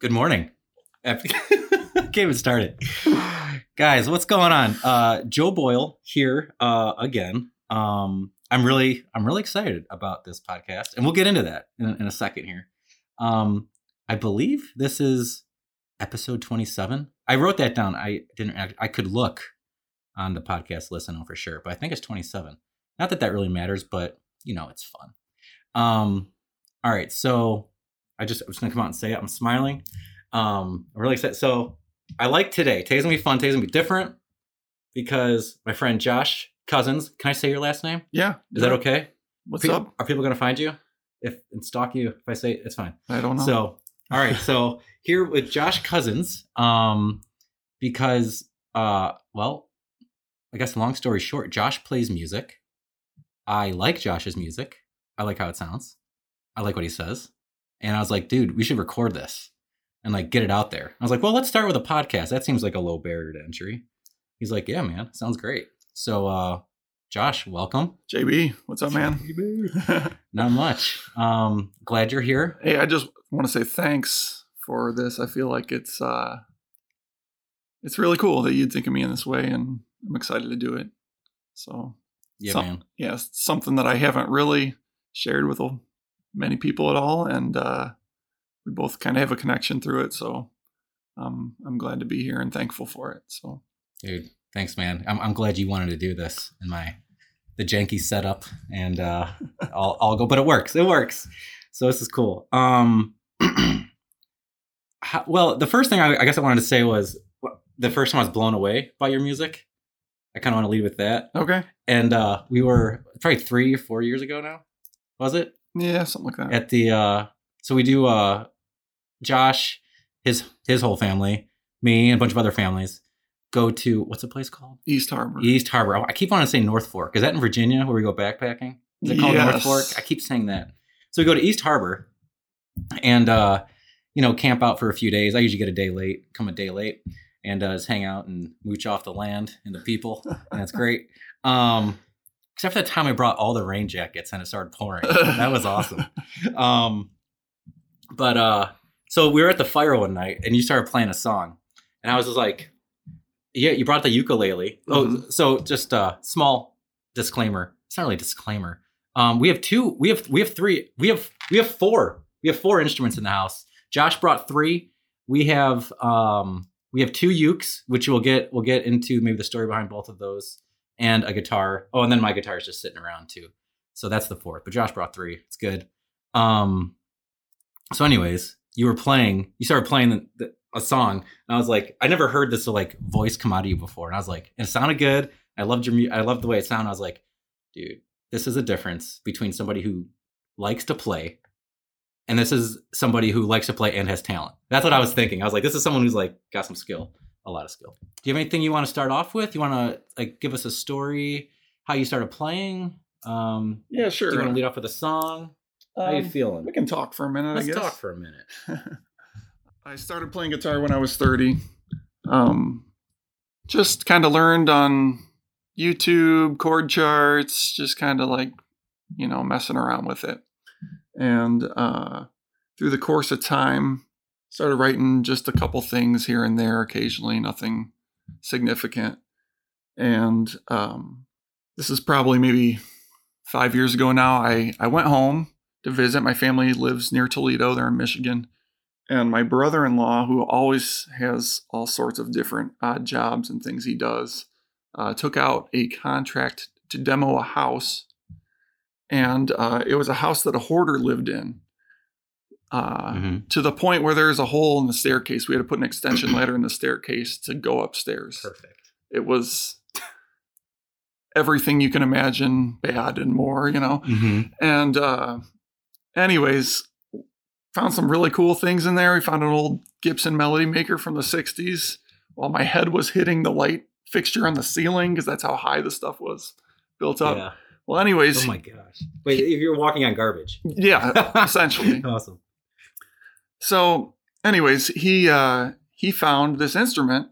Good morning. Can't even start it. Guys, what's going on? Uh, Joe Boyle here uh, again. Um, I'm really, I'm really excited about this podcast, and we'll get into that in, in a second here. Um, I believe this is episode 27. I wrote that down. I didn't. act- I could look on the podcast list, I know for sure, but I think it's 27. Not that that really matters, but you know, it's fun. Um, all right, so I just I'm just gonna come out and say it. I'm smiling. Um, I'm really excited. So I like today. Today's gonna be fun. Today's gonna be different because my friend Josh Cousins. Can I say your last name? Yeah. Is that okay? What's Pe- up? Are people gonna find you if and stalk you if I say it? It's fine. I don't know. So, all right. So here with Josh Cousins, um, because uh, well, I guess long story short, Josh plays music. I like Josh's music. I like how it sounds. I like what he says. And I was like, dude, we should record this and like get it out there. I was like, well, let's start with a podcast. That seems like a low barrier to entry. He's like, yeah, man, sounds great. So, uh, Josh, welcome. JB, what's up, man? Not much. Um, glad you're here. hey, I just want to say thanks for this. I feel like it's uh it's really cool that you'd think of me in this way and I'm excited to do it. So Yeah, Some- man. yeah, it's something that I haven't really shared with uh, many people at all, and uh, we both kind of have a connection through it. So um, I'm glad to be here and thankful for it. So Dude, thanks, man. I'm, I'm glad you wanted to do this in my the janky setup, and uh, I'll I'll go, but it works. It works. So this is cool. Um, how, well, the first thing I, I guess I wanted to say was the first time I was blown away by your music. I kind of want to lead with that. okay, And uh, we were probably three or four years ago now. Was it yeah, something like that. at the? uh So we do. uh Josh, his his whole family, me, and a bunch of other families go to what's the place called? East Harbor. East Harbor. I keep wanting to say North Fork. Is that in Virginia where we go backpacking? Is it called North Fork? I keep saying that. So we go to East Harbor and uh, you know, camp out for a few days. I usually get a day late, come a day late, and uh, just hang out and mooch off the land and the people. and that's great. Um, except for the time I brought all the rain jackets and it started pouring. that was awesome. Um, but uh, so we were at the fire one night and you started playing a song, and I was just like, "Yeah, you brought the ukulele." Oh, Mhm. so just a small disclaimer. It's not really a disclaimer. Um, we have two. We have we have three. We have we have four. We have four instruments in the house. Josh brought three. We have um we have two ukes, which we'll get we'll get into maybe the story behind both of those, and a guitar. Oh, and then my guitar is just sitting around too. So that's the fourth. But Josh brought three. It's good. Um. So, anyways, you were playing. You started playing the, the, a song, and I was like, I never heard this like voice come out of you before, and I was like, it sounded good. I loved your. I loved the way it sounded. I was like, dude, this is a difference between somebody who likes to play and this is somebody who likes to play and has talent. That's what I was thinking. I was like, this is someone who's like got some skill, a lot of skill. Do you have anything you want to start off with? You want to like give us a story, how you started playing? Um, yeah, sure. do you want to lead off with a song? How you Um, feeling? We can talk for a minute. Let's I guess. talk for a minute. I started playing guitar when I was 30. Um, just kind of learned on YouTube, chord charts, just kind of like, you know, messing around with it. And uh, through the course of time, started writing just a couple things here and there occasionally, nothing significant. And um, this is probably maybe five years ago now. I, I went home to visit. My family lives near Toledo, they're in Michigan and my brother-in-law who always has all sorts of different odd jobs and things he does uh, took out a contract to demo a house and uh, it was a house that a hoarder lived in uh, Mhm. to the point where there's a hole in the staircase we had to put an extension ladder in the staircase to go upstairs Perfect. it was everything you can imagine bad and more you know Mm-hmm. and uh, anyways, found some really cool things in there. We found an old Gibson Melody Maker from the 60s while my head was hitting the light fixture on the ceiling because that's how high the stuff was built up. Yeah. Well, anyways, Oh my gosh. Wait, if you're walking on garbage. yeah, essentially. awesome. So, anyways, he uh, he found this instrument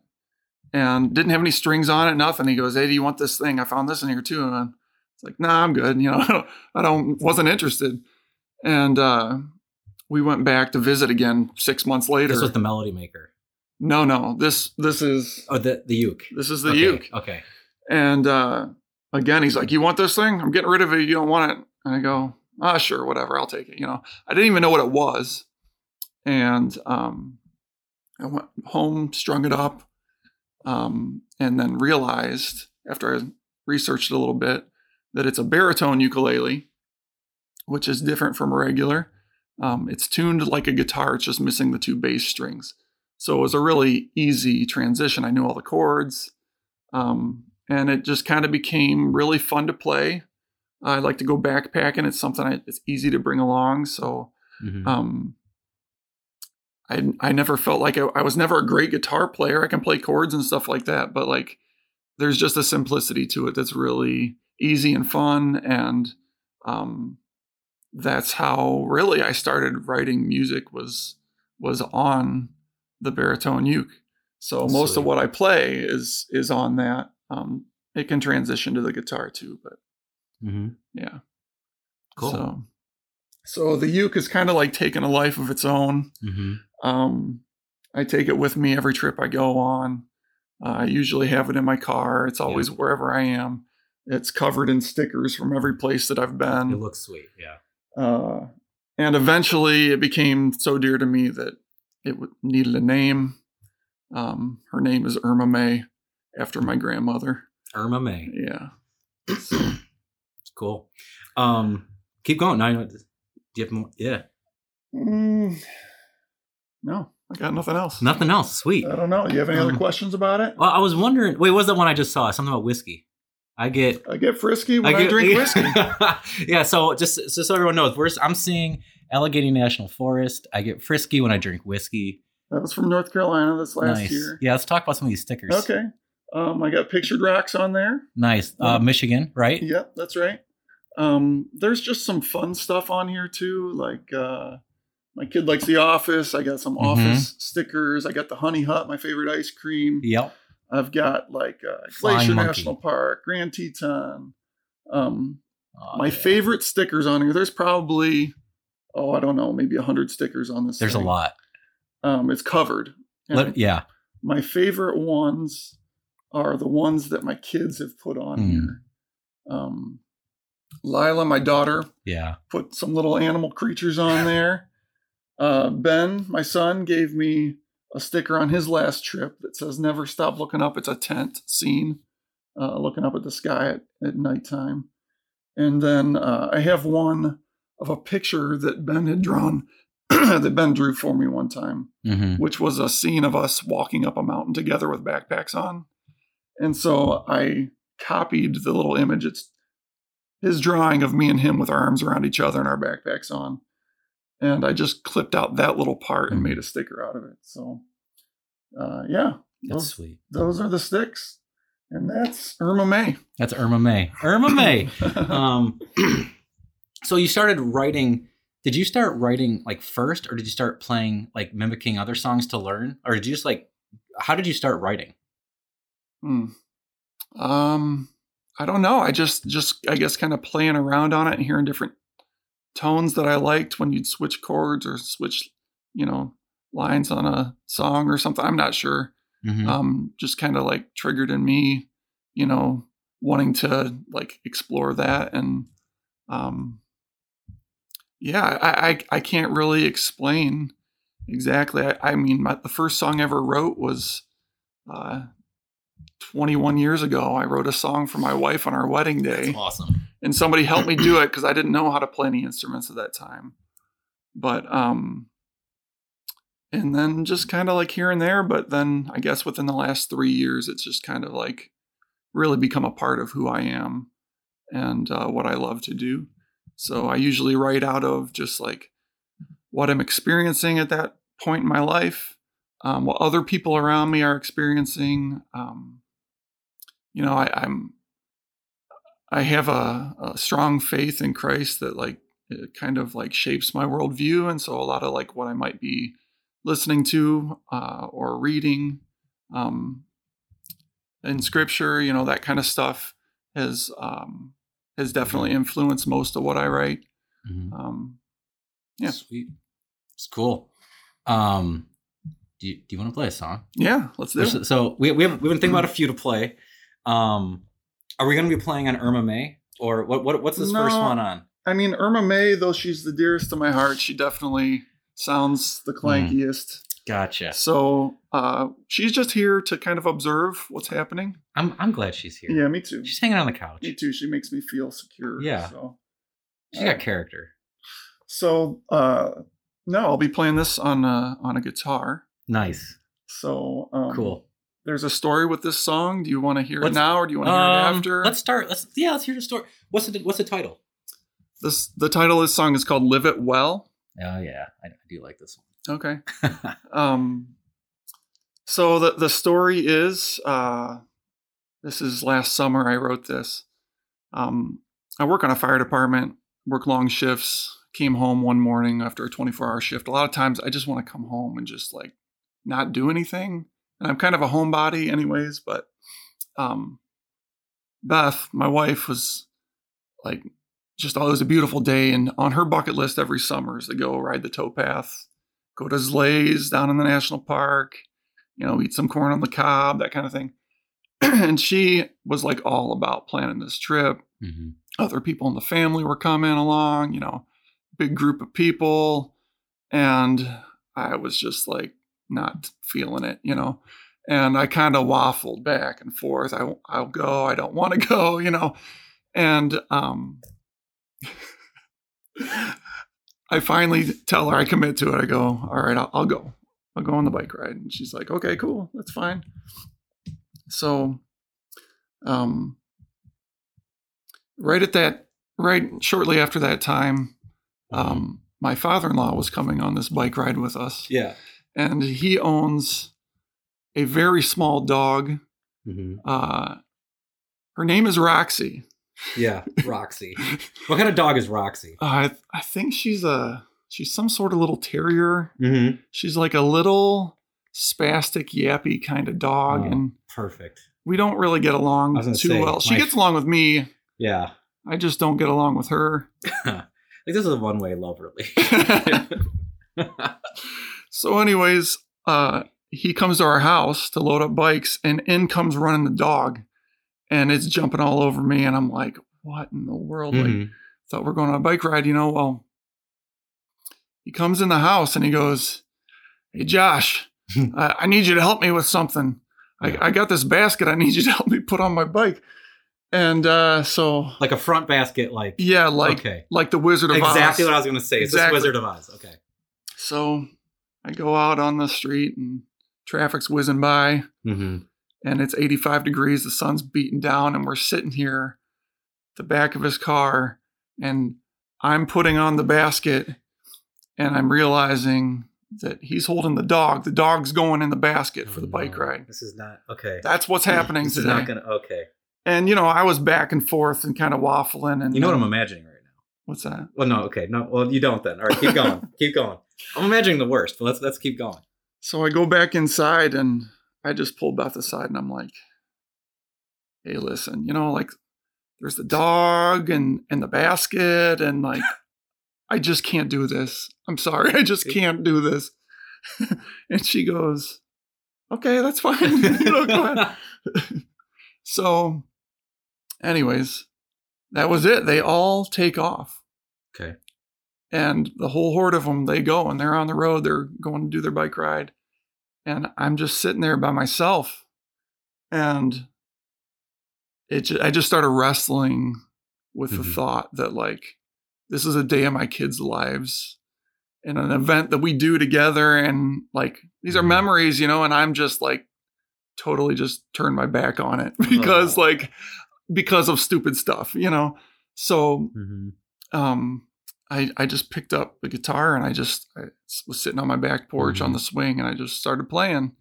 and didn't have any strings on it, nothing. He goes, "Hey, do you want this thing? I found this in here too." And it's like, "Nah, I'm good." You know, I don't, I don't wasn't interested. And uh, we went back to visit again six months later. This was the melody maker. no, no, this this is Oh, the the uke. this is the okay. uke. Okay. And uh, again, he's like, "You want this thing? I'm getting rid of it. You don't want it." And I go, "Ah, sure, whatever. I'll take it." You know, I didn't even know what it was, and um, I went home, strung it up, um, and then realized after I researched a little bit that it's a baritone ukulele, which is different from a regular. Um, it's tuned like a guitar; it's just missing the two bass strings. So it was a really easy transition. I knew all the chords. Um, and it just kind of became really fun to play. I like to go backpacking. It's something I, it's easy to bring along. So Mhm. um, I I never felt like I, I was never a great guitar player. I can play chords and stuff like that, but like there's just a simplicity to it that's really easy and fun, and um, that's how really I started writing music was was on the baritone uke. So That's most sweet. of what I play is is on that. Um, it can transition to the guitar too, but Mhm. yeah. Cool. So, so the uke is kind of like taking a life of its own. Mhm. Um, I take it with me every trip I go on. Uh, I usually have it in my car. It's always wherever I am. It's covered in stickers from every place that I've been. It looks sweet. Yeah. Uh, and eventually it became so dear to me that it needed a name. Um, her name is Irma May, after my grandmother. Irma May. Yeah. It's cool. Um, keep going. Now, you know, do you have more? Yeah. Mm, no, I got nothing else. Nothing else. Sweet. I don't know. You have any other Um, questions about it? Well, I was wondering. Wait, what was that one I just saw? Something about whiskey. I get. I get frisky when I, get, drink whiskey. yeah. So just so, so everyone knows, we're, I'm seeing Allegheny National Forest. I get frisky when I drink whiskey. That was from North Carolina this last nice. year. Yeah. Let's talk about some of these stickers. Okay. Um, I got pictured rocks on there. Nice. Uh, Michigan, right? Yep, that's right. Um, there's just some fun stuff on here too. Like uh, my kid likes The Office. I got some Mhm. Office stickers. I got the Honey Hut, my favorite ice cream. Yep. I've got like uh, Glacier. National Park, Grand Teton. Um, Oh, my yeah. favorite stickers on here. There's probably oh I don't know maybe a hundred stickers on this. There's a lot. Um, it's covered. Let, yeah. my favorite ones are the ones that my kids have put on Hmm. here. Um, Lila, my daughter, Yeah. put some little animal creatures on there. Uh, ben, my son, gave me a sticker on his last trip that says "Never stop looking up." It's a tent scene, uh, looking up at the sky at, at nighttime. And then uh, I have one of a picture that Ben had drawn, that Ben drew for me one time hmm which was a scene of us walking up a mountain together with backpacks on. And so I copied the little image. It's his drawing of me and him with our arms around each other and our backpacks on. And I just clipped out that little part and Mhm. made a sticker out of it. So, uh, yeah, That's those, sweet. those are the sticks. And that's Irma May. That's Irma May. Irma May. um, so you started writing. Did you start writing like first, or did you start playing like mimicking other songs to learn, or did you just like? How did you start writing? Hmm. Um, I don't know. I just, just, I guess, kind of playing around on it and hearing different tones that I liked when you'd switch chords or switch, you know, lines on a song or something. I'm not sure. Mhm. Um, just kind of like triggered in me, you know, wanting to like explore that and, um, yeah, I, I, I can't really explain exactly. I, I mean, my, the first song I ever wrote was, uh, 21 years ago. I wrote a song for my wife on our wedding day That's awesome. and somebody helped me do it because I didn't know how to play any instruments at that time. But um, and then just kind of like here and there. But then I guess within the last three years, it's just kind of like really become a part of who I am and uh, what I love to do. So I usually write out of just like what I'm experiencing at that point in my life, um, what other people around me are experiencing. Um, you know, I, I'm I have a, a strong faith in Christ that like it kind of like shapes my worldview, and so a lot of like what I might be listening to uh, or reading um, in Scripture, you know, that kind of stuff has um, has definitely influenced most of what I write. Mhm. Um, Yeah. Sweet. It's cool. Um, do you, do you want to play a song? Yeah, let's do it. So we we have we've been thinking about a few to play. Um, are we going to be playing on Irma May or what? What what's this first one on? I mean, Irma May, though she's the dearest to my heart, she definitely sounds the Hmm. clankiest. Gotcha. So uh, she's just here to kind of observe what's happening. I'm I'm glad she's here. Yeah, me too. She's hanging on the couch. Me too. She makes me feel secure. Yeah. So, She's got character. so uh, no, I'll be playing this on uh, on a guitar. Nice. So um, Cool. There's a story with this song. Do you want to hear Let's- it now, or do you want to hear it Um, after? Let's start. Let's yeah. Let's hear the story. What's the what's the title? This the title of this song is called "Live It Well." Oh yeah, I, I do like this one. Okay. Um, so the the story is uh, this is last summer I wrote this. Um, I work on a fire department, work long shifts. Came home one morning after a 24 hour shift. A lot of times I just want to come home and just like not do anything. And I'm kind of a homebody, anyways. But um, Beth, my wife, was like, just oh, was a beautiful day, and on her bucket list every summer is to go ride the towpath, go to Szalay's down in the national park, you know, eat some corn on the cob, that kind of thing. and she was like all about planning this trip. hmm Other people in the family were coming along, you know, big group of people. And I was just like not feeling it, you know. And I kind of waffled back and forth. I, I'll go. I don't want to go, you know. And um, I finally tell her I commit to it. I go, all right, I'll, I'll go. I'll go on the bike ride. And she's like, okay, cool, that's fine. So, um, right at that, right shortly after that time, um, my father-in-law was coming on this bike ride with us, Yeah. And he owns a very small dog. hmm Uh, her name is Roxy. Yeah. Roxy. what kind of dog is Roxy? Uh, I I think she's a she's some sort of little terrier. Mm-hmm. She's like a little spastic, yappy kind of dog, Oh. and Perfect. we don't really get along too say, well. She my- gets along with me. Yeah. I just don't get along with her. like this is a one way love relationship. So, anyways, uh, he comes to our house to load up bikes, and in comes running the dog, and it's jumping all over me, and I'm like, "What in the world?" Like, Mhm. thought we're going on a bike ride, you know. Well, he comes in the house and he goes, Hey, Josh, I, I need you to help me with something. I, I got this basket I need you to help me put on my bike. And uh, so, like a front basket, like yeah, like okay, like the Wizard of exactly Oz. Exactly what I was gonna say. It's Exactly. this Wizard of Oz. Okay. So I go out on the street and traffic's whizzing by Mm-hmm. and it's 85 degrees. The sun's beating down, and we're sitting here, the back of his car, and I'm putting on the basket, and I'm realizing that he's holding the dog. The dog's going in the basket for the bike ride. This is not okay. That's what's happening This today. is not gonna. Okay. and you know, I was back and forth and kind of waffling. And You know what I'm imagining. What's that? Well, no. Okay. No. Well, you don't then. All right. Keep going. keep going. I'm imagining the worst, but let's let's keep going. So I go back inside and I just pull Beth aside and I'm like, hey, listen, you know, like there's the dog and and the basket and like I just can't do this. I'm sorry, I just can't do this. and she goes, Okay, that's fine. you know, so anyways, that was it. They all take off Okay. and the whole horde of them they go and they're on the road they're going to do their bike ride and i'm just sitting there by myself and it ju- i just started wrestling with the Mhm. thought that like this is a day of my kids lives and an event that we do together and like these are Mhm. memories you know and i'm just like totally just turned my back on it because Oh. like because of stupid stuff you know? So Mm-hmm. um I I just picked up the guitar and I just I was sitting on my back porch on Mhm. the swing and I just started playing.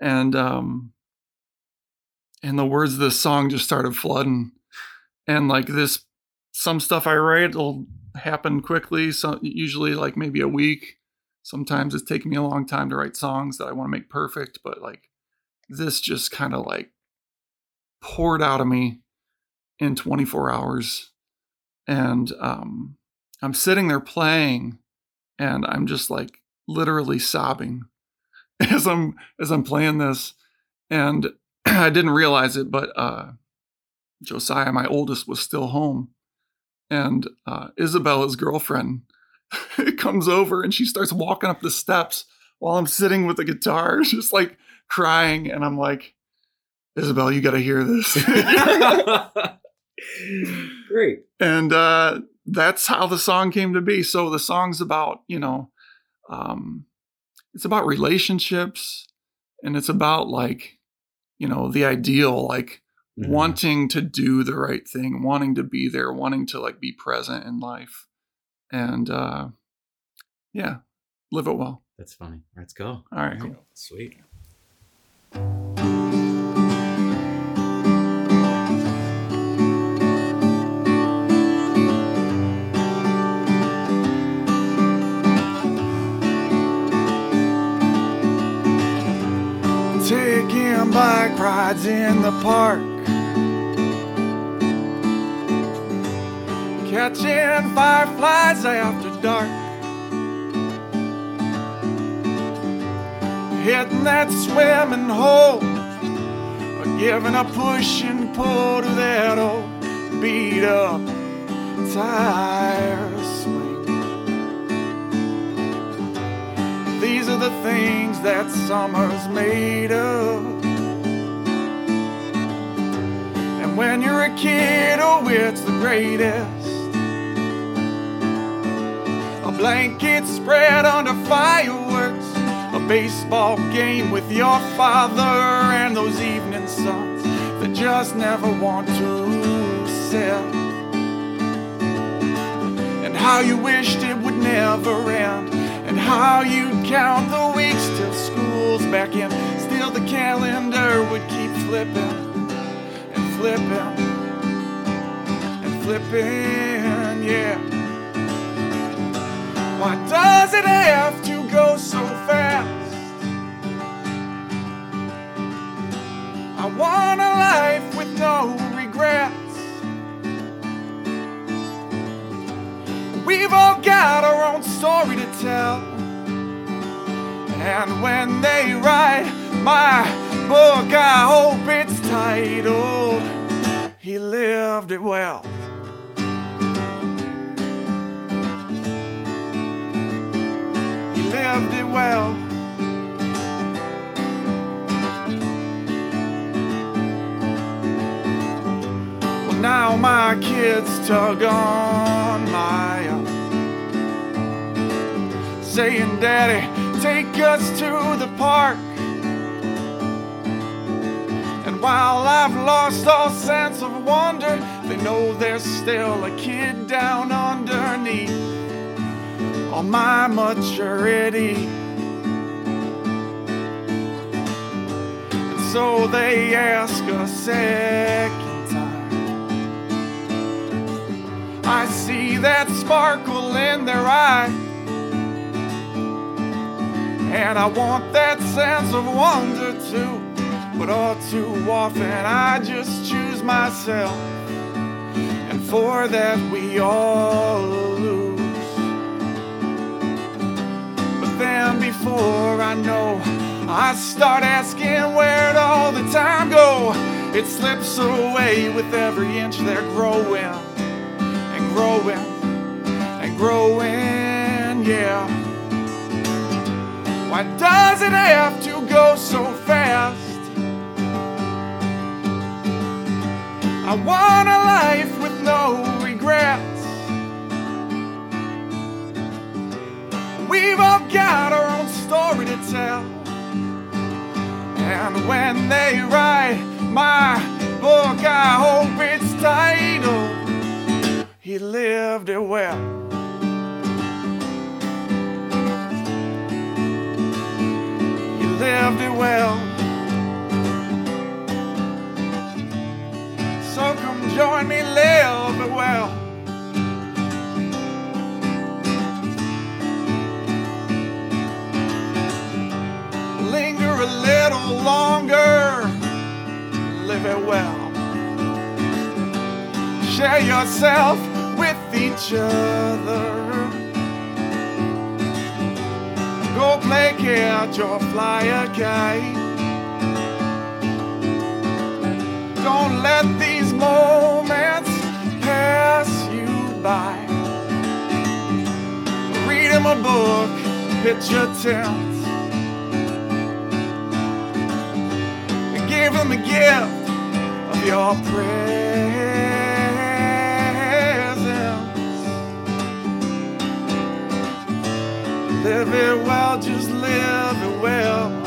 And um and the words of this song just started flooding. And like this some stuff I write will happen quickly so usually like maybe a week. Sometimes it's taking me a long time to write songs that I want to make perfect but like this just kind of like poured out of me in 24 hours and um I'm sitting there playing and I'm just like literally sobbing as I'm as I'm playing this, and I didn't realize it, but uh, Josiah, my oldest, was still home, and uh, Isabella's girlfriend comes over and she starts walking up the steps while I'm sitting with the guitar, just like crying, and I'm like, Isabel, you got to hear this. Great. and uh, that's how the song came to be. So the song's about, you know, um, it's about relationships and it's about like, you know, the ideal, like Mhm. wanting to do the right thing, wanting to be there, wanting to like be present in life. And uh, yeah, live it well. That's funny. Let's go. All right. Cool. Sweet. Bike rides in the park. Catching fireflies after dark. Hitting that swimming hole. Or giving a push and pull to that old beat up tire swing. These are the things that summer's made of. When you're a kid, oh, it's the greatest. A blanket spread under fireworks, a baseball game with your father, and those evening suns that just never want to set. And how you wished it would never end, and how you'd count the weeks till school's back in. Still, the calendar would keep flipping flipping and flipping, yeah. Why does it have to go so fast? I want a life with no regrets. We've all got our own story to tell. And when they write my book, I hope it's titled He Lived It Well. He lived it well. Well, now my kids tug on my arm, saying, Daddy, take us to the park. While I've lost all sense of wonder, they know there's still a kid down underneath all my maturity. And so they ask a second time. I see that sparkle in their eye. And I want that sense of wonder too. But all too often I just choose myself. And for that we all lose. But then before I know, I start asking where'd all the time go. It slips away with every inch they're growing and growing and growing, yeah. Why does it have to go so fast? I want a life with no regrets. We've all got our own story to tell. And when they write my book, I hope it's titled He Lived It Well. He lived it well. So come join me, live it well. linger a little longer. Live it well. Share yourself with each other. Go play catch or fly a kite. Don't let these moments pass you by. Read him a book, pitch a tent. Give him a gift of your presence. Live it well, just live it well.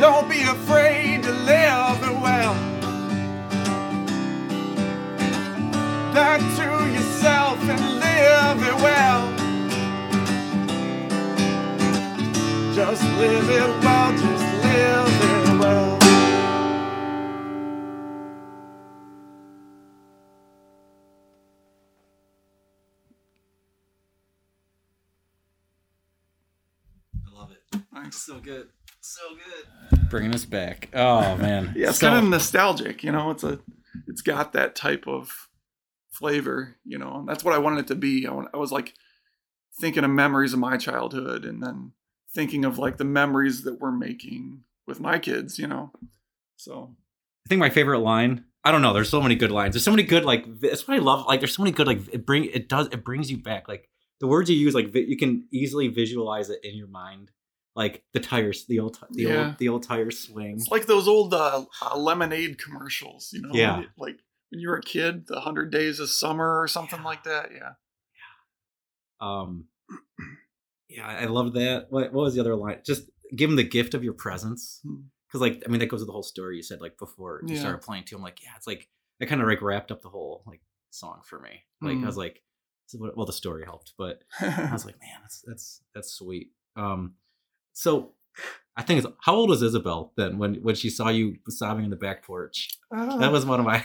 Don't be afraid to live it well. Die to yourself and live it well. Just live it well, just live So good. So good. Bringing us back. Oh man. Yeah, it's So- kind of nostalgic, you know. It's a, it's got that type of flavor, you know. And that's what I wanted it to be. I, want, I was like thinking of memories of my childhood, and then thinking of like the memories that we're making with my kids, you know. So I think my favorite line. I don't know. There's so many good lines. There's so many good like. vi- That's what I love. Like, there's so many good like. It bring it does it brings you back. Like the words you use, like vi- you can easily visualize it in your mind. Like the tires, the old, the Yeah. old, the old tire swing. it's like those old uh, uh, lemonade commercials, you know. Yeah. Like when you were a kid, the hundred days of summer or something Yeah. like that. Yeah. Um, yeah, I love that. What, what was the other line? Just give him the gift of your presence. Hmm. Because like, I mean, that goes with the whole story you said like before you Yeah. started playing too. I'm like, yeah, it's like that kind of like wrapped up the whole like song for me. Like Mhm. I was like, this is what- well, the story helped, but I was like, man, that's that's that's sweet. Um, so I think it's how old was Isabel then when when she saw you sobbing in the back porch? Uh, That was one of my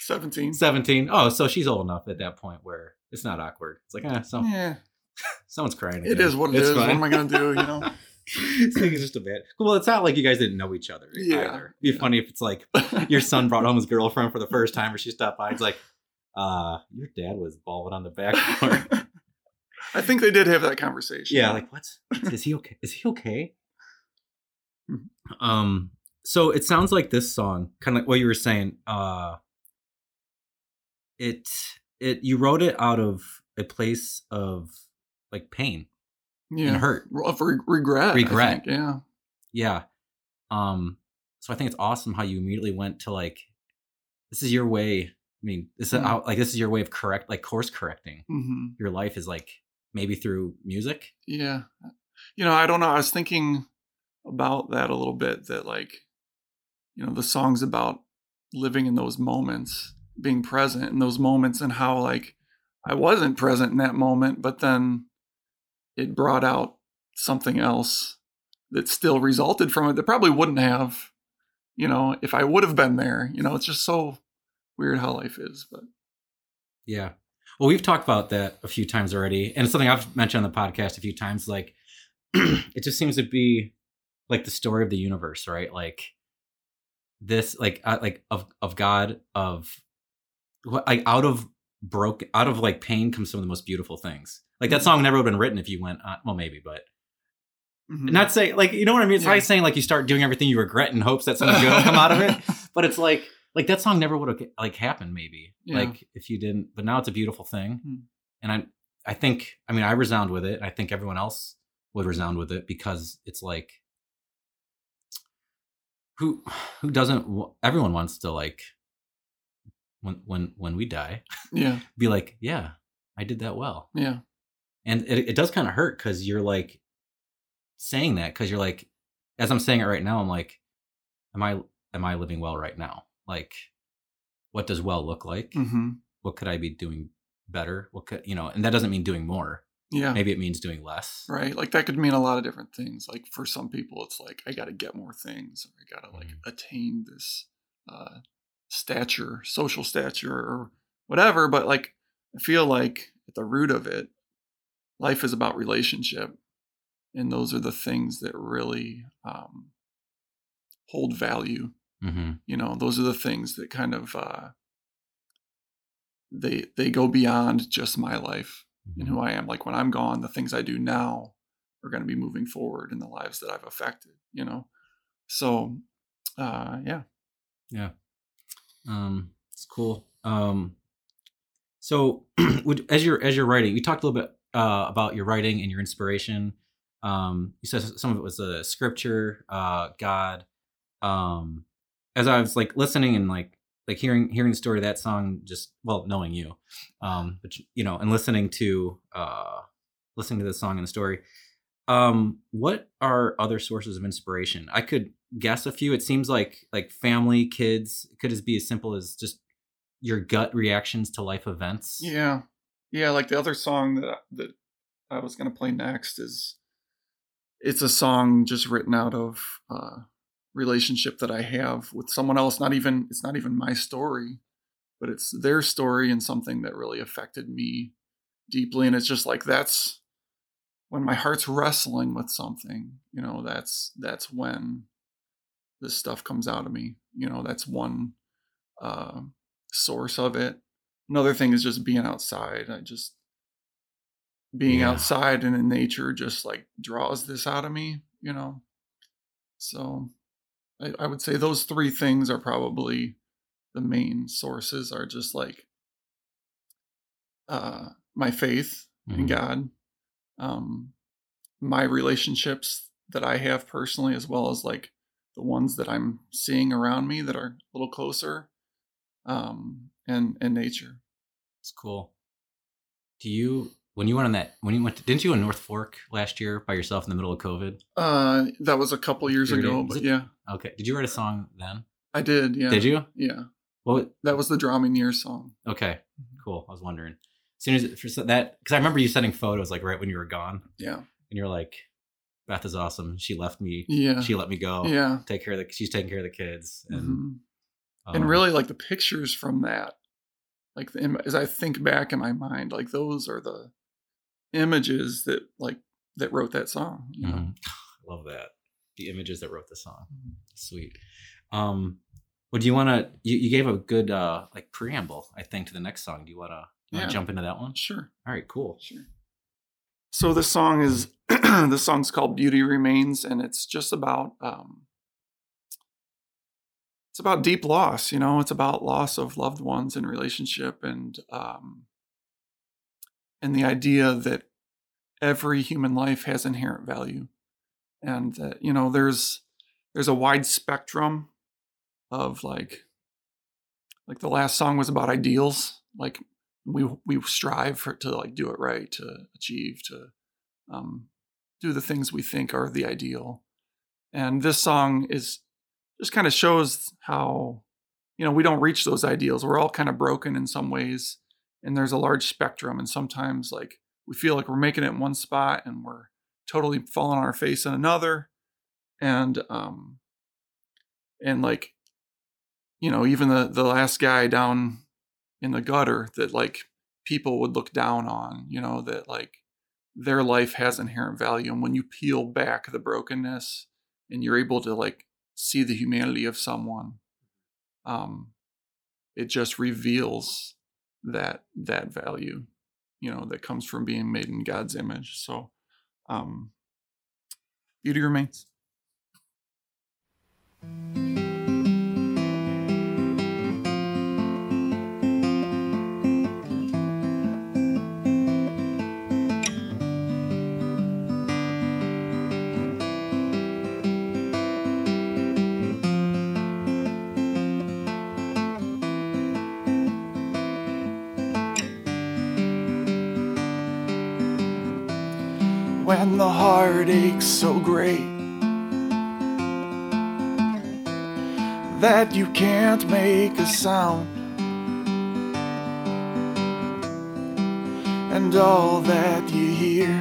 seventeen. 17. Oh, so she's old enough at that point where it's not awkward. It's like, eh, so, Yeah, someone's crying. it again. is what it It's is. What am I gonna do? You know. it's like it's just a bit. Well, it's not like you guys didn't know each other Yeah, either. It'd be funny if it's like your son brought home his girlfriend for the first time, or she stopped by. It's like, uh, your dad was bawling on the back porch. I think they did have that conversation. yeah, like what's is he okay? Is he okay? Mhm. Um. So it sounds like this song, kind of like what you were saying. Uh, it it you wrote it out of a place of like pain yeah. and hurt. Of re- regret. Regret. think, Yeah. Yeah. Um. So I think it's awesome how you immediately went to like, this is your way. I mean, this is Mhm. how, like this is your way of correct, like course correcting hmm your life is like maybe through music. Yeah. You know, I don't know. I was thinking about that a little bit. That like, you know, the songs about living in those moments, being present in those moments, and how like I wasn't present in that moment, but then it brought out something else that still resulted from it that probably wouldn't have, you know, if I would have been there. You know, it's just so weird how life is. But Yeah. Well, we've talked about that a few times already, and it's something I've mentioned on the podcast a few times. Like, it just seems to be like the story of the universe, right? Like this, like, uh, like of of God, of what- like out of broke, out of like pain comes some of the most beautiful things. Like that song never would have been written if you went, uh, well, maybe, but Mhm. not saying like you know what I mean. It's Yeah. like saying like you start doing everything you regret in hopes that something good will come out of it. But it's like like that song never would have like happened maybe Yeah. like if you didn't. But now it's a beautiful thing, Hmm. and I I think I mean I resound with it. I think everyone else would resound with it because it's like who who doesn't everyone wants to like when when when we die yeah, be like yeah I did that well yeah, and it, it does kind of hurt because you're like saying that because you're like as i'm saying it right now i'm like am i am i living well right now like what does well look like? Hmm what could i be doing better? What could you know and that doesn't mean doing more. Yeah. maybe it means doing less. Right like that could mean a lot of different things. Like for some people it's like i gotta get more things or i gotta like Mhm. attain this uh stature social stature or whatever but like i feel like at the root of it life is about relationship and those are the things that really um hold value mm-hmm. you know those are the things that kind of uh they they go beyond just my life and who I am. Like when I'm gone, the things I do now are going to be moving forward in the lives that I've affected, you know? So, uh, yeah. Yeah. Um, it's cool. Um, so would, as you're, as you're writing, you talked a little bit, uh, about your writing and your inspiration. Um, you said some of it was the scripture, uh, God. Um, as I was like listening and like like hearing hearing the story of that song, just well knowing you, um, but you know, and listening to uh, listening to the song and the story. Um, what are other sources of inspiration? I could guess a few. It seems like like family, kids. Could it be as simple as just your gut reactions to life events? Yeah, yeah. Like the other song that that I was gonna play next is it's a song just written out of uh, relationship that I have with someone else. Not even it's not even my story, but it's their story and something that really affected me deeply. And it's just like that's when my heart's wrestling with something, you know, that's that's when this stuff comes out of me. You know, that's one uh, source of it. Another thing is just being outside. I just being yeah. outside and in nature just like draws this out of me, you know. So I, I would say those three things are probably the main sources are just like uh, my faith mm-hmm. in God, um, my relationships that I have personally, as well as like the ones that I'm seeing around me that are a little closer, um, and and nature. It's cool. Do you when you went on that when you went to, didn't you in North Fork last year by yourself in the middle of COVID? Uh, that was a couple years ago, but it, yeah. Okay. Did you write a song then? I did. Yeah. Did you? Yeah. Well, that was the Draw Me Near song. Okay. Mm-hmm. Cool. I was wondering. As soon as it, for that, because I remember you sending photos like right when you were gone. Yeah. And you're like, Beth is awesome. She left me. Yeah. She let me go. Yeah. Take care of the. She's taking care of the kids. And mm-hmm. um, and really like the pictures from that, like the, as I think back in my mind, like those are the images that like that wrote that song. You know? mm-hmm. Love that. The images that wrote the song. Mm-hmm. Sweet. Um, well, do you want to? You, you gave a good uh like preamble, I think, to the next song. Do you want to yeah. jump into that one? Sure. All right. Cool. Sure. So this song is the song's called "Beauty Remains," and it's just about um, it's about deep loss. You know, it's about loss of loved ones and relationship, and um, and the idea that every human life has inherent value and that you know there's there's a wide spectrum of like like the last song was about ideals like we we strive for to like do it right to achieve to um, do the things we think are the ideal. And this song is just kind of shows how you know we don't reach those ideals. We're all kind of broken in some ways and there's a large spectrum and sometimes like we feel like we're making it in one spot and we're totally falling on our face in another. And um and like you know even the the last guy down in the gutter that like people would look down on you know that like their life has inherent value. And when you peel back the brokenness and you're able to like see the humanity of someone um it just reveals that that value you know that comes from being made in god's image so um beauty remains when the heart aches so great that you can't make a sound. And all that you hear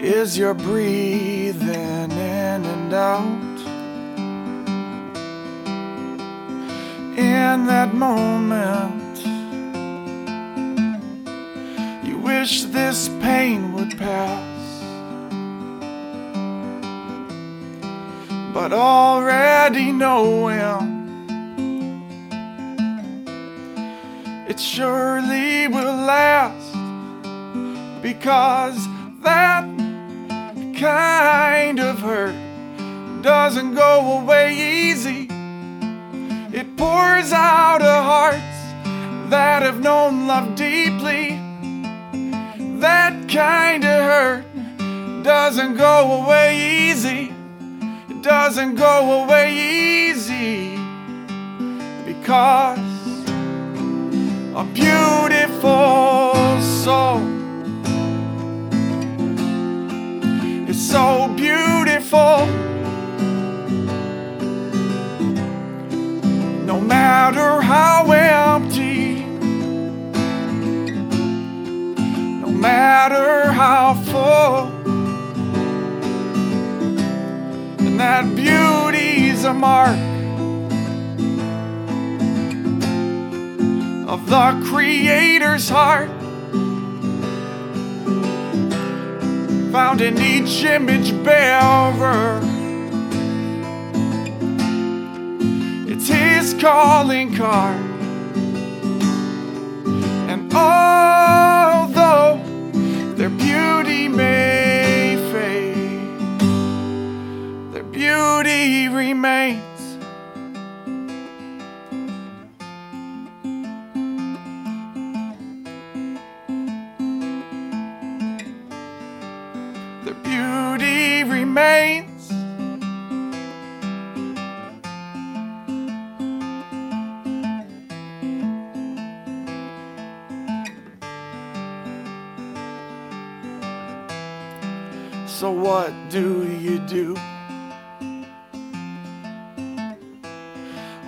is your breathing in and out. In that moment, wish this pain would pass. But already knowing it it surely will last because that kind of hurt doesn't go away easy. It pours out of hearts that have known love deeply. That kind of hurt doesn't go away easy. It doesn't go away easy because a beautiful soul is so beautiful. No matter how empty, matter how full, and that beauty's a mark of the Creator's heart. Found in each image bearer. It's His calling card. And although their beauty may fade, their beauty remains. Their beauty remains. So, what do you do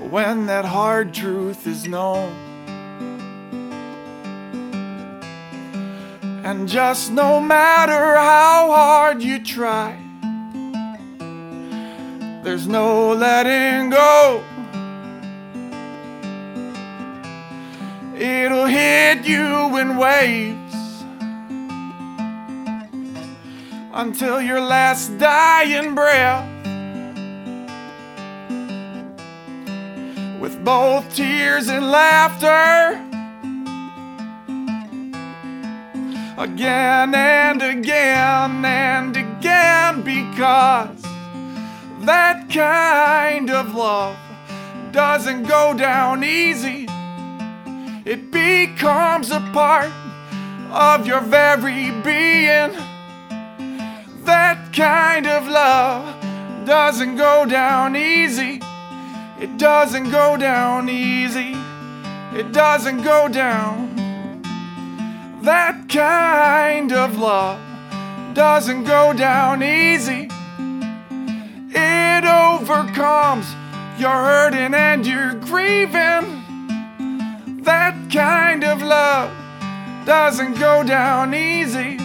when that hard truth is known? And just no matter how hard you try, there's no letting go. It'll hit you in waves until your last dying breath. With both tears and laughter. again and again and again because that kind of love doesn't go down easy. It becomes a part of your very being. That kind of love doesn't go down easy. It doesn't go down easy. It doesn't go down. That kind of love doesn't go down easy. It overcomes your hurting and your grieving. That kind of love doesn't go down easy.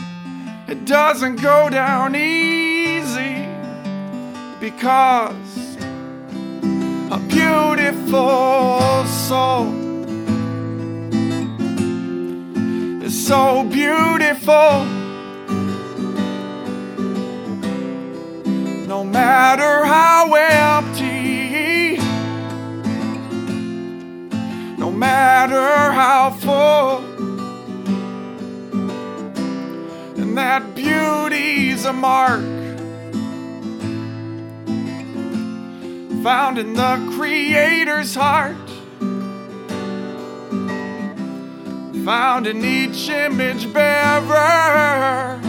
It doesn't go down easy because a beautiful soul is so beautiful. No matter mark found in the Creator's heart. found in each image bearer.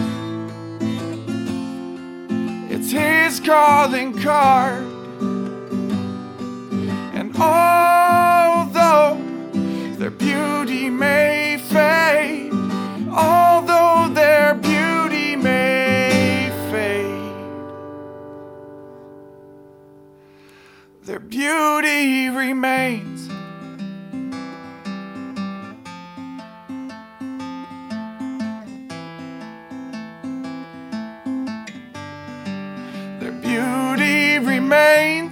It's his calling card. And although their beauty may fade, beauty remains. Their beauty remains.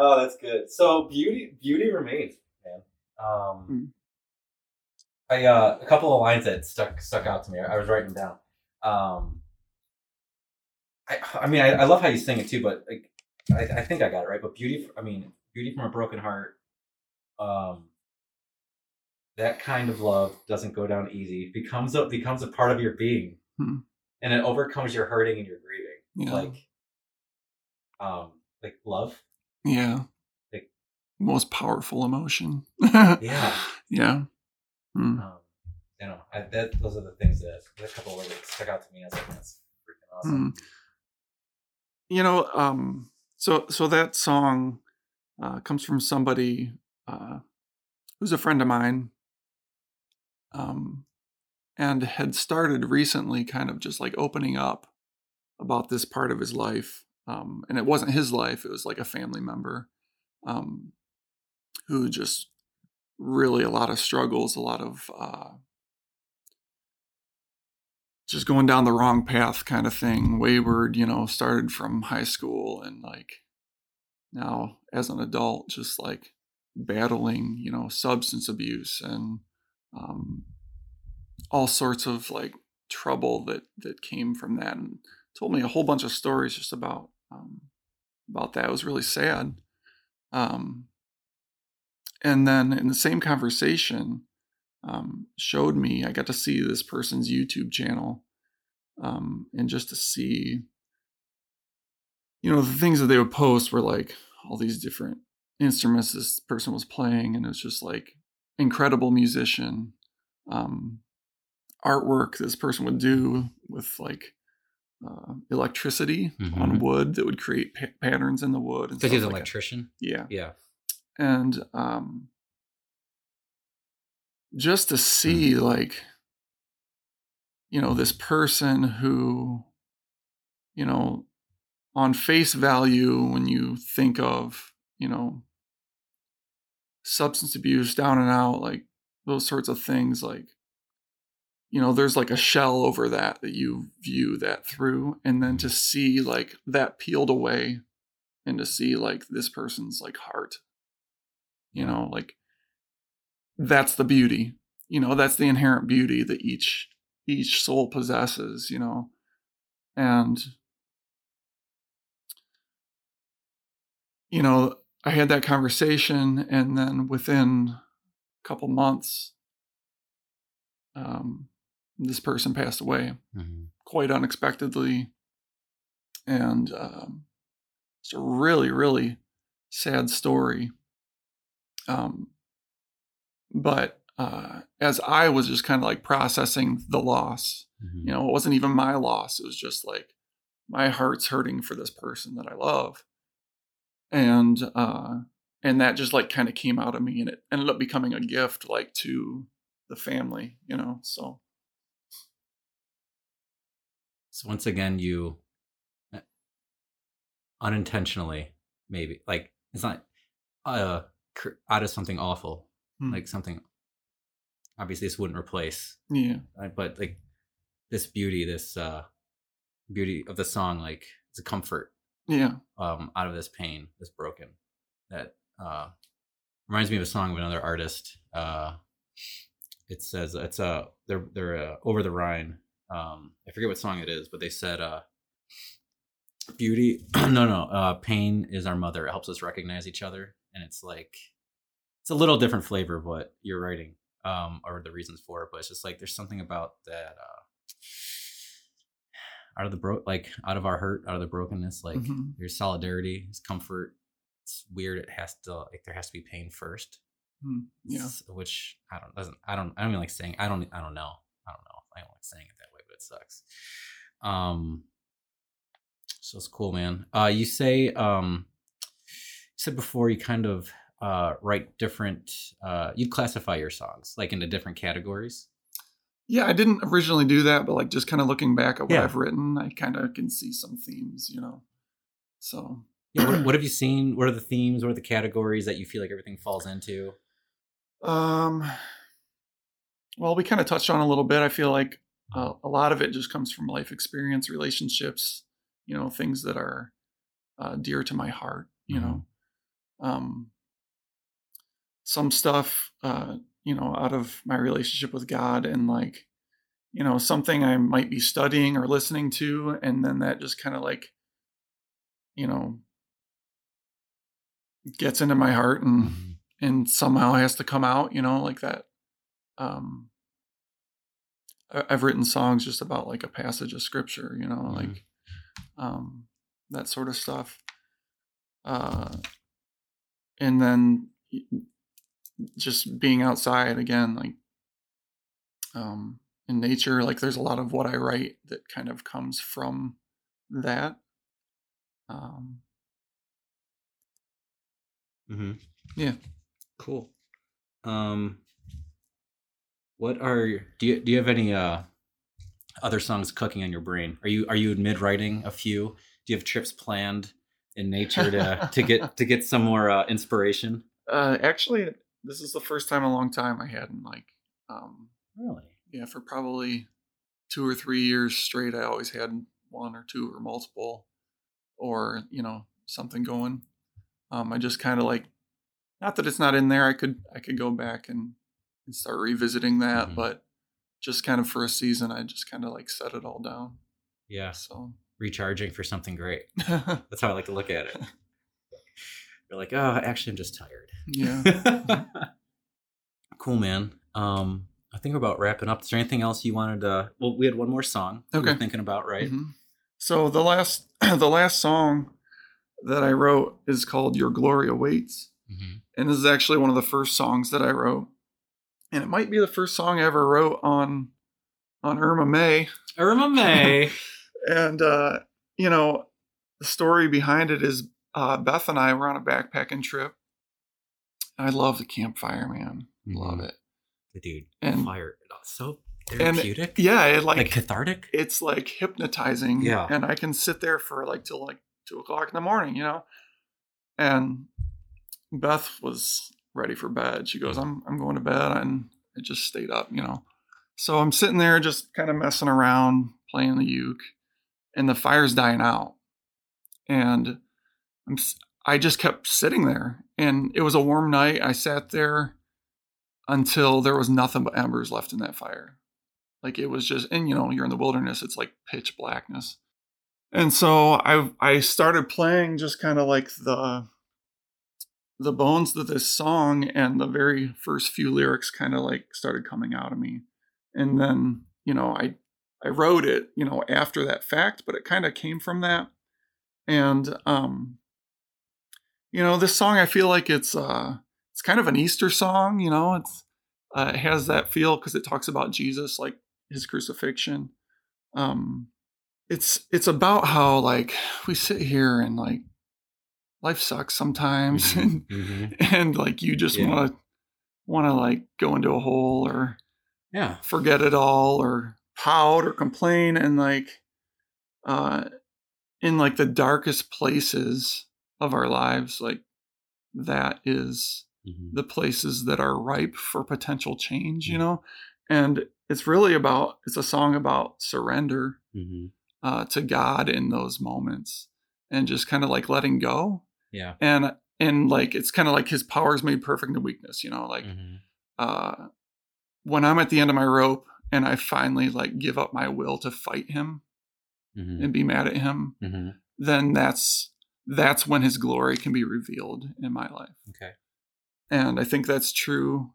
Oh, that's good. So beauty, beauty remains, man. Um, Mm. I uh, a couple of lines that stuck stuck out to me. I, I was writing down. Um, I, I mean, I, I love how you sing it too, but like, I, I think I got it right. But beauty, I mean, beauty from a broken heart. Um, that kind of love doesn't go down easy. becomes a becomes a part of your being, Hmm. and it overcomes your hurting and your grieving. Yeah. Like, um, like love. Yeah. Like- Most powerful emotion. Yeah. Yeah. Hmm. Um, you know, I, that those are the things that a couple of words that stuck out to me. I was like, that's freaking awesome. Hmm. You know, um, so so that song uh, comes from somebody uh, who's a friend of mine, um, and had started recently, kind of just like opening up about this part of his life. Um, and it wasn't his life; it was like a family member um, who just really a lot of struggles, a lot of uh, just going down the wrong path kind of thing wayward you know started from high school and like now as an adult just like battling you know substance abuse and um, all sorts of like trouble that that came from that and told me a whole bunch of stories just about um, about that. It was really sad. Um, and then in the same conversation um, showed me i got to see this person's youtube channel um, and just to see you know the things that they would post were like all these different instruments this person was playing and it was just like incredible musician um, artwork this person would do with like uh, electricity on Mhm. wood that would create pa- patterns in the wood and Because he's an like that. electrician. yeah Yeah. and um just to see like you know this person who you know on face value when you think of you know substance abuse down and out like those sorts of things like you know there's like a shell over that that you view that through and then to see like that peeled away and to see like this person's like heart you know like that's the beauty you know that's the inherent beauty that each each soul possesses you know and you know i had that conversation and then within a couple months um this person passed away Mhm. quite unexpectedly and um, it's a really really sad story um, but uh, as i was just kind of like processing the loss Mhm. you know it wasn't even my loss it was just like my heart's hurting for this person that i love and uh and that just like kind of came out of me and it ended up becoming a gift like to the family you know so So once again, you uh, unintentionally, maybe like it's not uh out of something awful, Hmm. like something. Obviously, this wouldn't replace, yeah but like this beauty, this uh beauty of the song, like it's a comfort yeah um out of this pain, this broken. That uh reminds me of a song of another artist. Uh it says it's uh they're they're uh, over the Rhine. Um I forget what song it is, but they said uh beauty no no uh pain is our mother. It helps us recognize each other and it's like it's a little different flavor of what you're writing um or the reasons for it, but it's just like there's something about that uh out of the bro like out of our hurt, out of the brokenness, like Mhm. there's solidarity, there's comfort. It's weird. It has to like there has to be pain first. Hmm. yeah Which I don't doesn't I don't I don't even like saying I don't I don't know I don't know I don't like saying it that it sucks. Um. So it's cool, man. Uh, you say um, you said before you kind of uh write different uh you classify your songs like into different categories. Yeah, I didn't originally do that, but like just kind of looking back at what Yeah. I've written, I kind of can see some themes, you know. So, Yeah, what, what have you seen? What are the themes? What are the categories that you feel like everything falls into? um, well, we kind of touched on a little bit. I feel like uh, a lot of it just comes from life experience, relationships, you know, things that are uh, dear to my heart, you know. um, some stuff, uh, you know, out of my relationship with God and like, you know, something I might be studying or listening to, and then that just kind of like, you know, gets into my heart and Mhm. and somehow has to come out, you know, like that. Um, I've written songs just about like a passage of scripture, you know, Mhm. like um, that sort of stuff. Uh, and then just being outside again, like um, in nature, like there's a lot of what I write that kind of comes from that. Um, Mm-hmm. Yeah. Cool. Um, what are do you do you have any uh other songs cooking in your brain? Are you are you mid writing a few? Do you have trips planned in nature to to get to get some more uh, inspiration? uh, actually, this is the first time in a long time I hadn't like, um, Really? yeah, for probably two or three years straight. I always had one or two or multiple, or you know something going. Um, I just kind of like, not that it's not in there. I could I could go back and and start revisiting that, Mhm. but just kind of for a season, I just kind of like set it all down. Yeah. So Recharging for something great. That's how I like to look at it. You're like, oh, actually, I'm just tired. yeah. cool, man. Um, I think we're about wrapping up. Is there anything else you wanted to? Well, we had one more song. we were Okay. thinking about right. Mhm. So the last the last song that I wrote is called "Your Glory Awaits." Mhm. and this is actually one of the first songs that I wrote, and it might be the first song I ever wrote on on Irma May. Irma May. And uh, you know, the story behind it is uh, Beth and I were on a backpacking trip. I love the campfire, man. Love Mhm. it. Dude, And- fire. So And therapeutic. yeah, it like, like, cathartic. it's like hypnotizing. Yeah. and I can sit there for like till like two o'clock in the morning, you know. And Beth was ready for bed. She goes, mm-hmm. "I'm I'm going to bed," and I just stayed up, you know. So I'm sitting there just kind of messing around, playing the uke, and the fire's dying out, and I'm I just kept sitting there, and it was a warm night. I sat there until there was nothing but embers left in that fire. Like it was just, and you know, you're in the wilderness, it's like pitch blackness. And so I I started playing just kind of like the the bones of this song and the very first few lyrics kind of like started coming out of me. And then, you know, I I wrote it, you know, after that fact, but it kind of came from that. And um you know, this song I feel like it's uh it's kind of an Easter song, you know, it's uh, it has that feel because it talks about Jesus, like his crucifixion. Um, it's it's about how like we sit here and like life sucks sometimes, Mhm, mhm. and, and like you just Yeah. want to want to like go into a hole or Yeah. forget it all or pout or complain and like uh in like the darkest places of our lives like that is Mhm. the places that are ripe for potential change, you know? And it's really about, it's a song about surrender Mhm. uh, to God in those moments and just kind of like letting go. Yeah. And, and like, it's kind of like his power is made perfect in weakness, you know? Like, Mhm. uh, when I'm at the end of my rope and I finally like give up my will to fight him Mhm. and be mad at him, Mhm. then that's, that's when his glory can be revealed in my life. Okay. And I think that's true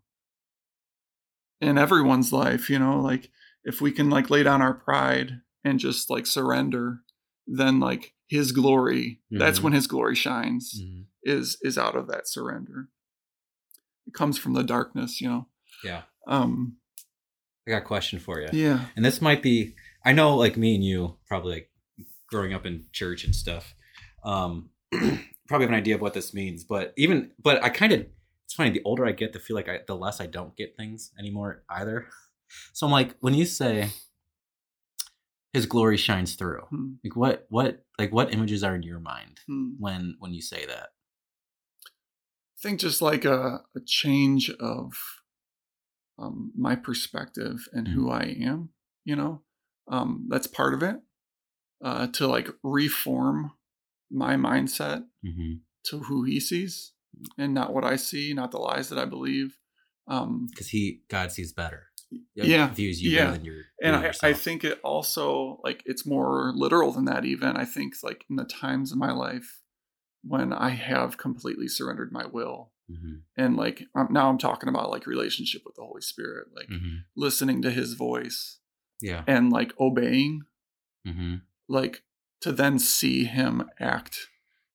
in everyone's life, you know, like if we can like lay down our pride and just like surrender, then like his glory, that's Mhm. when his glory shines Mhm. is is out of that surrender. It comes from the darkness, you know. Yeah. Um I got a question for you. yeah. And this might be I know like me and you probably like growing up in church and stuff. Um probably have an idea of what this means, but even but I kind of it's funny the older I get the feel like I the less I don't get things anymore either. So I'm like when you say his glory shines through. Hmm. Like what what like what images are in your mind Hmm. when when you say that? I think just like a, a change of um, my perspective and who I am, you know, um, that's part of it. Uh, to like reform my mindset Mm-hmm. to who he sees and not what I see, not the lies that I believe. Um, because he God sees better. Yeah, views you yeah. than your and I, I think it also like it's more literal than that even. I think like in the times of my life when i have completely surrendered my will Mhm, and like um, now i'm talking about like relationship with the holy spirit like mhm. listening to his voice yeah, and like obeying hmm like to then see him act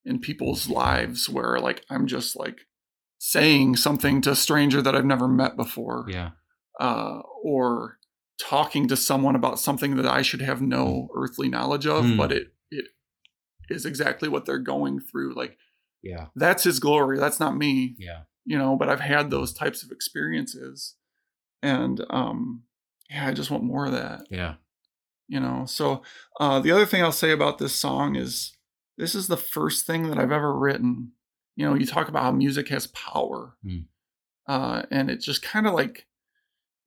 in people's lives where like i'm just like saying something to a stranger that i've never met before. Yeah, uh, or talking to someone about something that I should have no earthly knowledge of, Mm. but it it is exactly what they're going through. Like yeah, that's His glory. That's not me, yeah, you know. But I've had those types of experiences, and um, yeah, I just want more of that, yeah, you know. So uh, the other thing I'll say about this song is this is the first thing that I've ever written. You know, you talk about how music has power, Mm. uh, and it just kind of like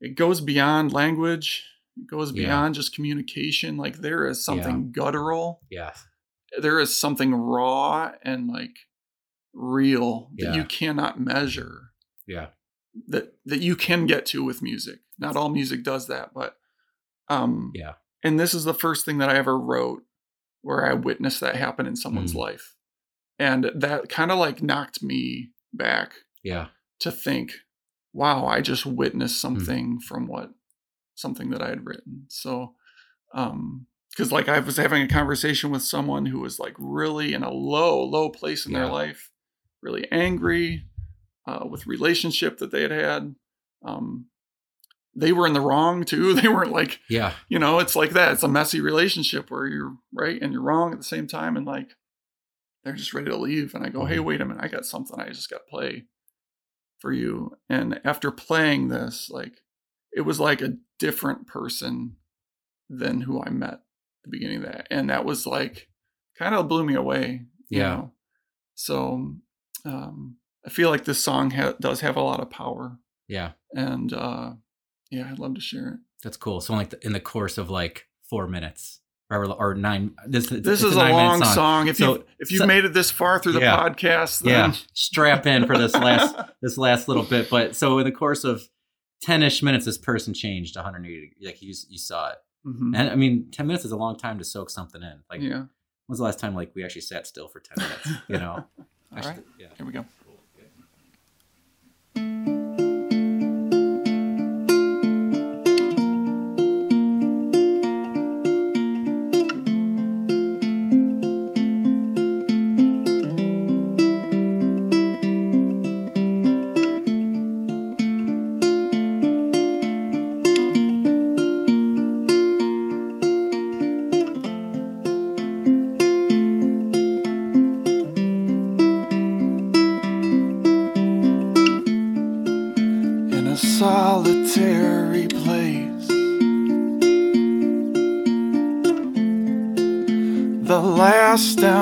it goes beyond language. It goes Yeah. beyond just communication. Like there is something guttural. yes There is something raw and like real that Yeah. you cannot measure. yeah, That that you can get to with music. Not all music does that, but um yeah, and this is the first thing that I ever wrote where I witnessed that happen in someone's Mm. life. And that kind of like knocked me back yeah, to think, wow, I just witnessed Hmm. something from what something that I had written. So, um, because like I was having a conversation with someone who was like really in a low, low place in their life, really angry uh, with relationship that they had had. Um, they were in the wrong too. They weren't like, yeah, you know, it's like that. It's a messy relationship where you're right and you're wrong at the same time, and like they're just ready to leave. And I go, hey, Mhm. wait a minute, I got something I just got to play for you. And after playing this, like it was like a different person than who I met at the beginning of that, and that was like kind of blew me away. you Yeah. know? So um, I feel like this song ha- does have a lot of power, yeah. and uh, yeah, I'd love to share it. That's cool. So like in the course of like four minutes or or nine. This This is a, nine-minute long song. If So- you if you've so- made it this far through the Yeah. podcast, Yeah, strap in for this last this last little bit. But so in the course of ten ish minutes, this person changed 180. Like you you saw it, Mhm. and I mean, ten minutes is a long time to soak something in. Like, yeah. when's the last time like we actually sat still for ten minutes? You know, All Actually, right, yeah. here we go. in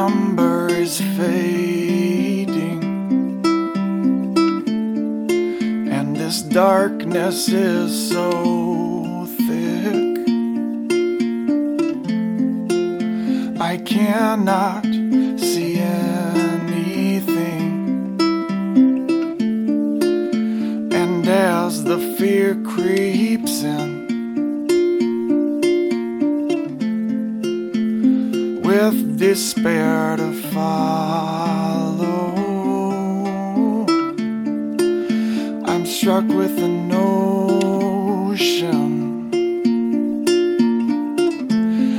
ember is fading, and this darkness is so thick. I cannot see anything. And as the fear creeps in, despair to follow, I'm struck with the notion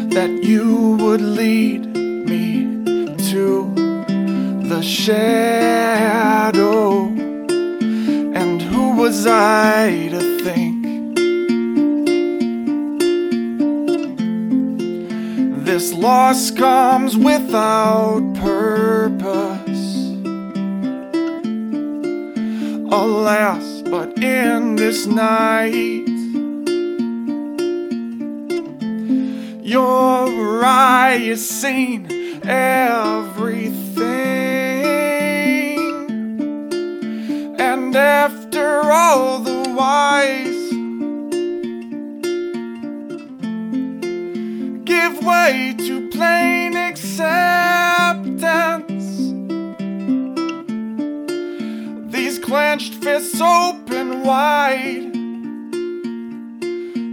that you would lead me to the shadow. And who was I to think this loss comes without purpose? Alas, but in this night, your eye is seen everything.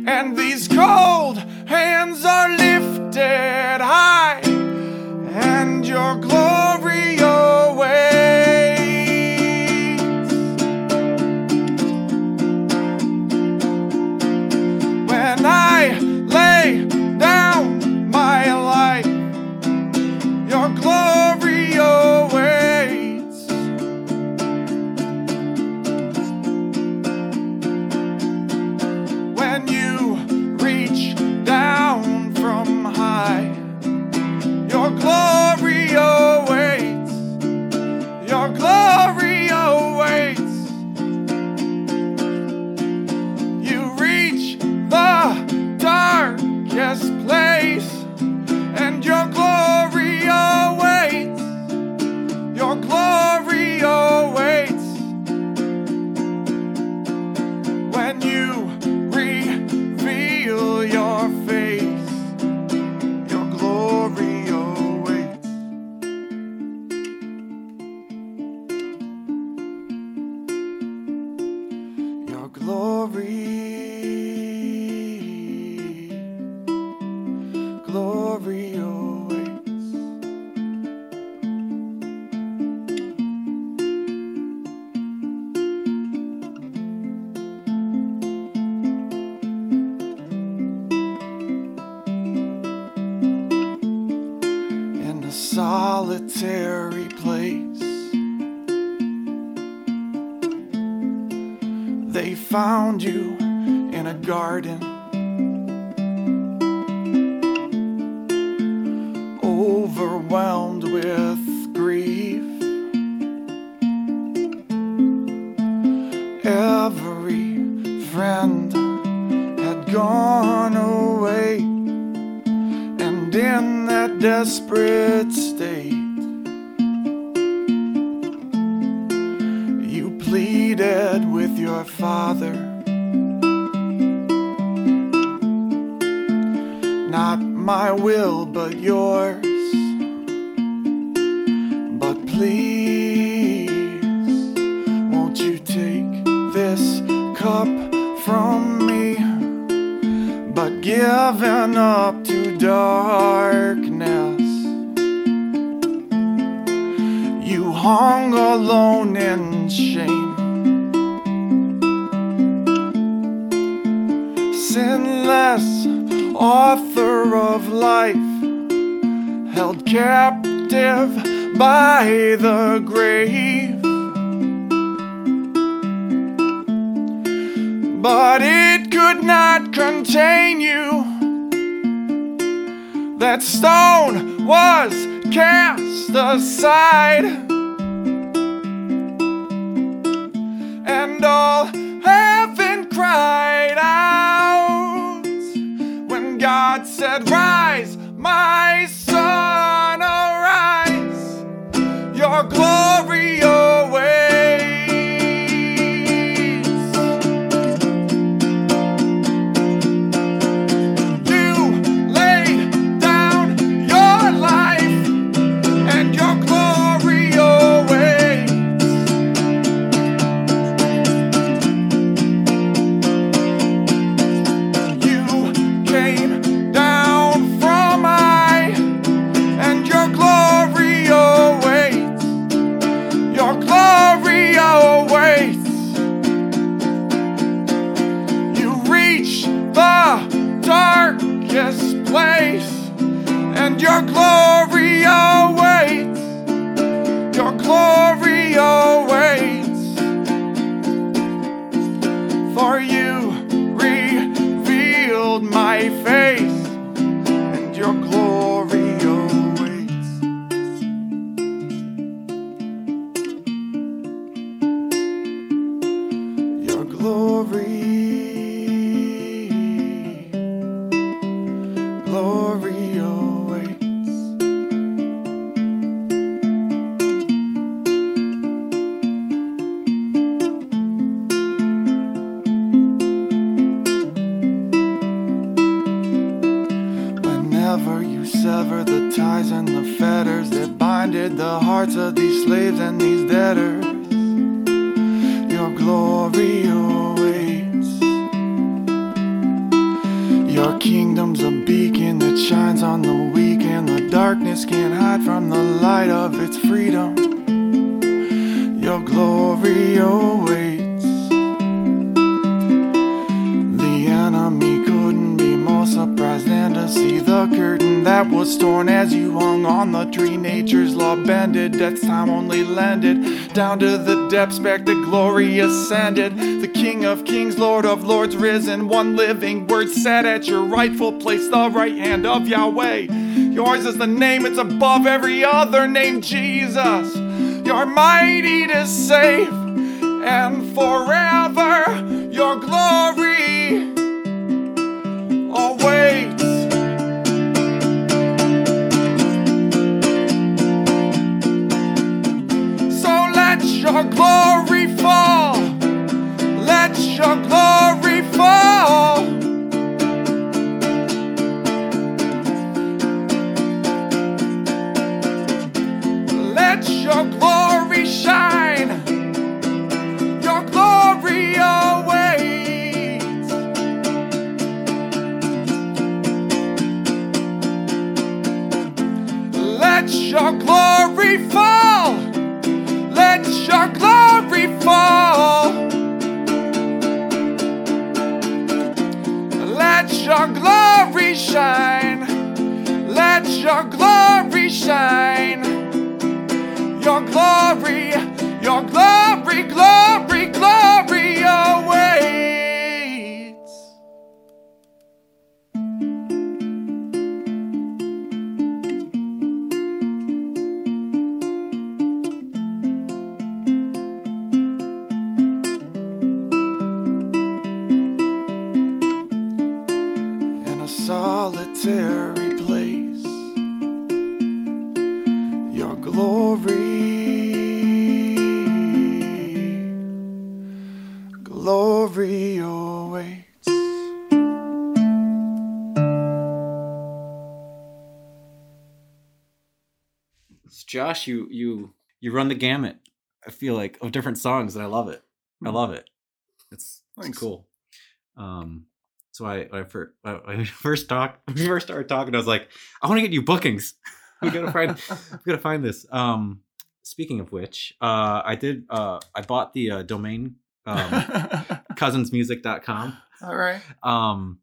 And these cold hands are lifted high. desperate state. You pleaded with your father not my will, but yours. Yes, place and your glory. Oh. One living word sat at your rightful place, the right hand of Yahweh. Yours is the name, it's above every other name, Jesus. You're mighty to save, and forever your glory awaits. So let your glory fall. Let your glory shine. Let your glory shine. Your glory, your glory, glory, glory awaits. Josh, you you you run the gamut. I feel like of different songs, and I love it. I Hmm. love it. It's, it's cool. Um, so I I first we first talked we first started talking, I was like, I want to get you bookings. we gotta find we gotta find this. Um, speaking of which, uh, I did uh I bought the uh, domain um, cousinsmusic.com. All right. Um,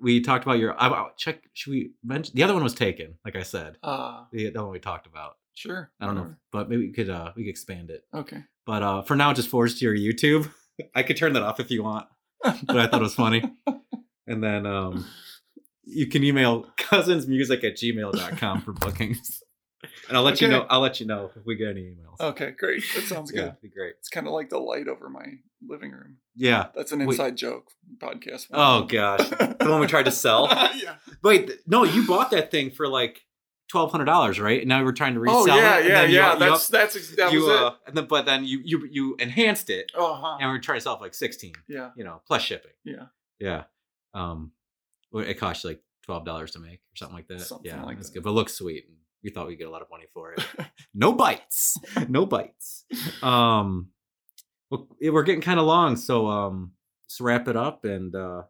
we talked about your. I, I- check. Should we mention the other one was taken? Like I said, Uh, the, the one we talked about. Sure. I don't know, but maybe we could uh we could expand it. Okay. But uh for now, just forwards to your YouTube. I could turn that off if you want, but I thought it was funny. And then um you can email cousinsmusic at gmail.com for bookings. And I'll let you know. I'll let you know if we get any emails. Okay, great. That sounds yeah, good. be great. It's kind of like the light over my living room. Yeah. That's an Wait. inside joke podcast. Oh gosh, the one we tried to sell. yeah. Wait, no, you bought that thing for like twelve hundred dollars, right? And now we're trying to resell it. Oh yeah, it. yeah, you- yeah. you That's up- that's that you, was uh, it. and then but then you you you enhanced it, Oh, huh. and we're trying to sell it for like sixteen. yeah, You know, plus shipping. yeah. Yeah. Um, it costs you like twelve dollars to make or something like that. Something yeah, like that's that. good, but it looks sweet. And we thought we'd get a lot of money for it. no bites, no bites. Um, well, we're getting kind of long, so um, let's wrap it up. And uh,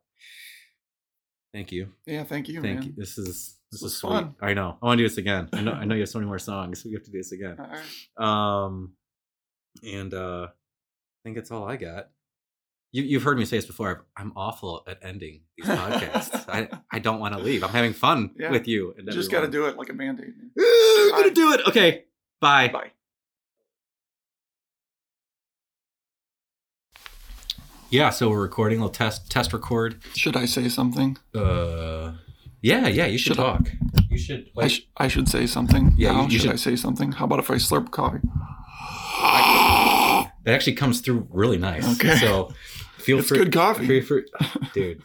thank you, Yeah, thank you, thank man. you. This is this, This is sweet. fun. I know. I want to do this again. I know. I know you have so many more songs. We have to do this again. Right. Um, and uh, I think that's all I got. You, you've heard me say this before. I'm awful at ending these podcasts. I, I don't want to leave. I'm having fun Yeah. with you. And You just got to do it like a band-aid. man. I'm gonna do it. Okay. Bye. Bye. Yeah. So we're recording. We'll test test record. Should I say something? Uh. Yeah. Yeah. You should, Should I- talk. You should. I, sh- I should say something. Yeah, How you- you should, should- I say something? How about if I slurp coffee? that actually comes through really nice. Okay. So feel It's free. good coffee. Feel free, dude.